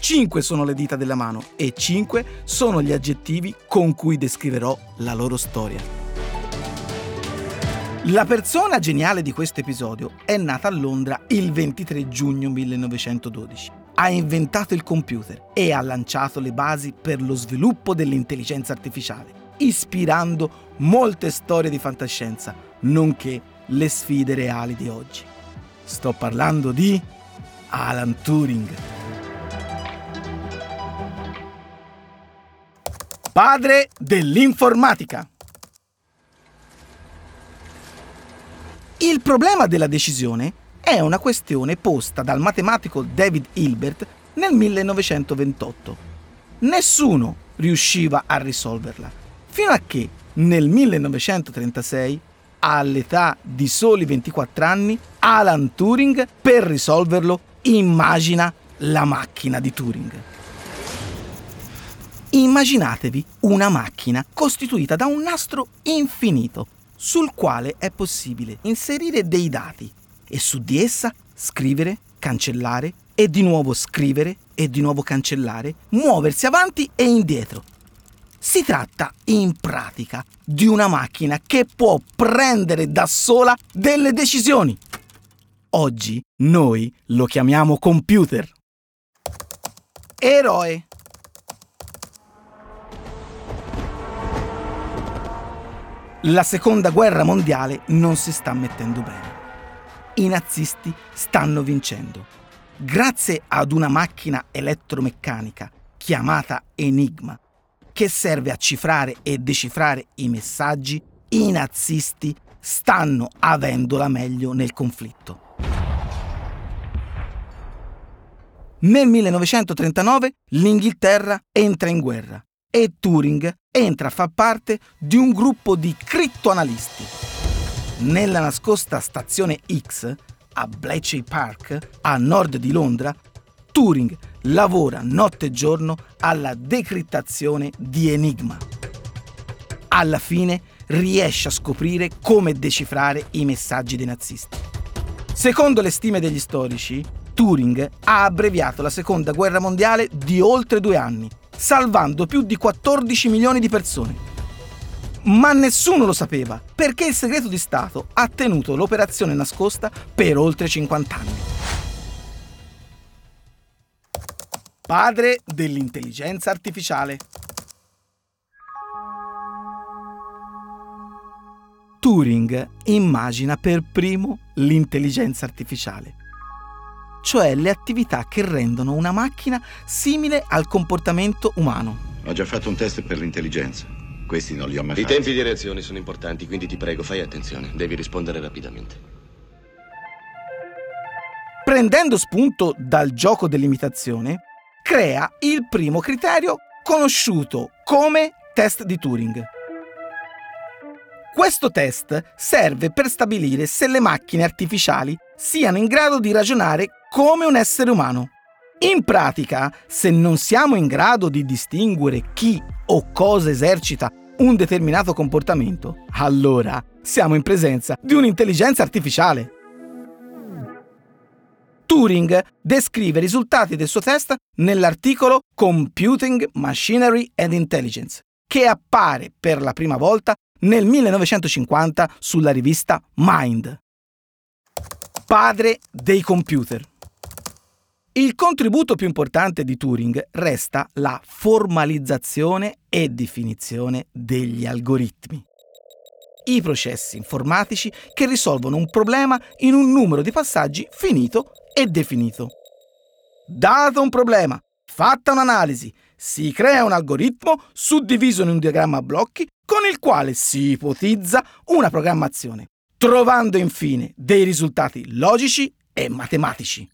Cinque sono le dita della mano e cinque sono gli aggettivi con cui descriverò la loro storia. La persona geniale di questo episodio è nata a Londra il 23 giugno 1912. Ha inventato il computer e ha lanciato le basi per lo sviluppo dell'intelligenza artificiale, ispirando molte storie di fantascienza, nonché le sfide reali di oggi. Sto parlando di Alan Turing. Padre dell'informatica. Il problema della decisione è una questione posta dal matematico David Hilbert nel 1928. Nessuno riusciva a risolverla, fino a che nel 1936, all'età di soli 24 anni, Alan Turing, per risolverlo, immagina la macchina di Turing. Immaginatevi una macchina costituita da un nastro infinito sul quale è possibile inserire dei dati e su di essa scrivere, cancellare e di nuovo scrivere e di nuovo cancellare, muoversi avanti e indietro. Si tratta in pratica di una macchina che può prendere da sola delle decisioni. Oggi noi lo chiamiamo computer. Eroe La seconda guerra mondiale non si sta mettendo bene. I nazisti stanno vincendo. Grazie ad una macchina elettromeccanica chiamata Enigma, che serve a cifrare e decifrare i messaggi, i nazisti stanno avendola meglio nel conflitto. Nel 1939 l'Inghilterra entra in guerra e Turing entra a far parte di un gruppo di crittoanalisti. Nella nascosta stazione X, a Bletchley Park, a nord di Londra, Turing lavora notte e giorno alla decrittazione di Enigma. Alla fine riesce a scoprire come decifrare i messaggi dei nazisti. Secondo le stime degli storici, Turing ha abbreviato la seconda guerra mondiale di oltre due anni salvando più di 14 milioni di persone. Ma nessuno lo sapeva, perché il segreto di Stato ha tenuto l'operazione nascosta per oltre 50 anni. Padre dell'intelligenza artificiale. Turing immagina per primo l'intelligenza artificiale cioè le attività che rendono una macchina simile al comportamento umano. Ho già fatto un test per l'intelligenza. Questi non li ho mai I fatti. tempi di reazione sono importanti, quindi ti prego, fai attenzione. Devi rispondere rapidamente. Prendendo spunto dal gioco dell'imitazione, crea il primo criterio conosciuto come test di Turing. Questo test serve per stabilire se le macchine artificiali siano in grado di ragionare come un essere umano. In pratica, se non siamo in grado di distinguere chi o cosa esercita un determinato comportamento, allora siamo in presenza di un'intelligenza artificiale. Turing descrive i risultati del suo test nell'articolo Computing, Machinery and Intelligence, che appare per la prima volta nel 1950 sulla rivista Mind. Padre dei computer. Il contributo più importante di Turing resta la formalizzazione e definizione degli algoritmi. I processi informatici che risolvono un problema in un numero di passaggi finito e definito. Dato un problema, fatta un'analisi, si crea un algoritmo suddiviso in un diagramma a blocchi con il quale si ipotizza una programmazione, trovando infine dei risultati logici e matematici.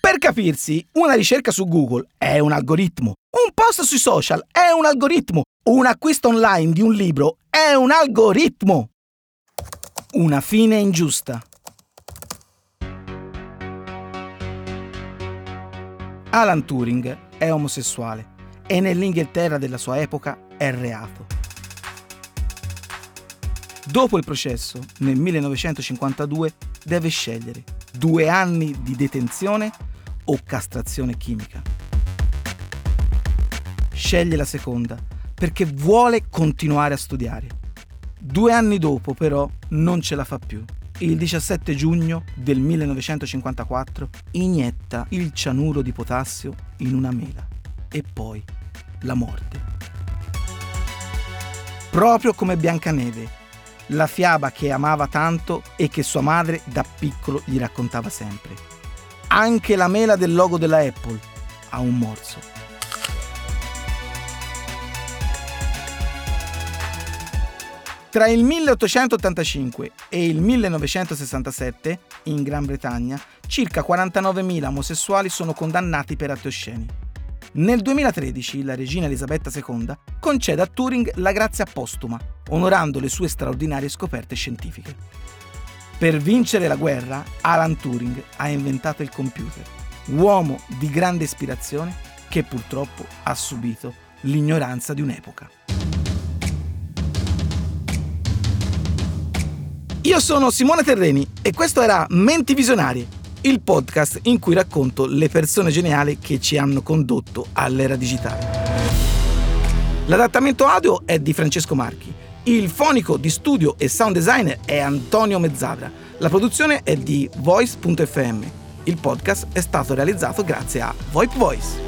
Per capirsi, una ricerca su Google è un algoritmo, un post sui social è un algoritmo, un acquisto online di un libro è un algoritmo. Una fine ingiusta. Alan Turing è omosessuale e nell'Inghilterra della sua epoca è reato. Dopo il processo, nel 1952, deve scegliere due anni di detenzione o castrazione chimica. Sceglie la seconda perché vuole continuare a studiare. Due anni dopo, però, non ce la fa più. Il 17 giugno del 1954 inietta il cianuro di potassio in una mela e poi la morte. Proprio come Biancaneve, la fiaba che amava tanto e che sua madre da piccolo gli raccontava sempre. Anche la mela del logo della Apple ha un morso. Tra il 1885 e il 1967, in Gran Bretagna, circa 49.000 omosessuali sono condannati per atti osceni. Nel 2013 la regina Elisabetta II concede a Turing la grazia postuma, onorando le sue straordinarie scoperte scientifiche. Per vincere la guerra, Alan Turing ha inventato il computer, uomo di grande ispirazione che purtroppo ha subito l'ignoranza di un'epoca. Io sono Simone Terreni e questo era Menti Visionarie il podcast in cui racconto le persone geniali che ci hanno condotto all'era digitale. L'adattamento audio è di Francesco Marchi, il fonico di studio e sound designer è Antonio Mezzadra, la produzione è di Voice.fm. Il podcast è stato realizzato grazie a VoIP Voice.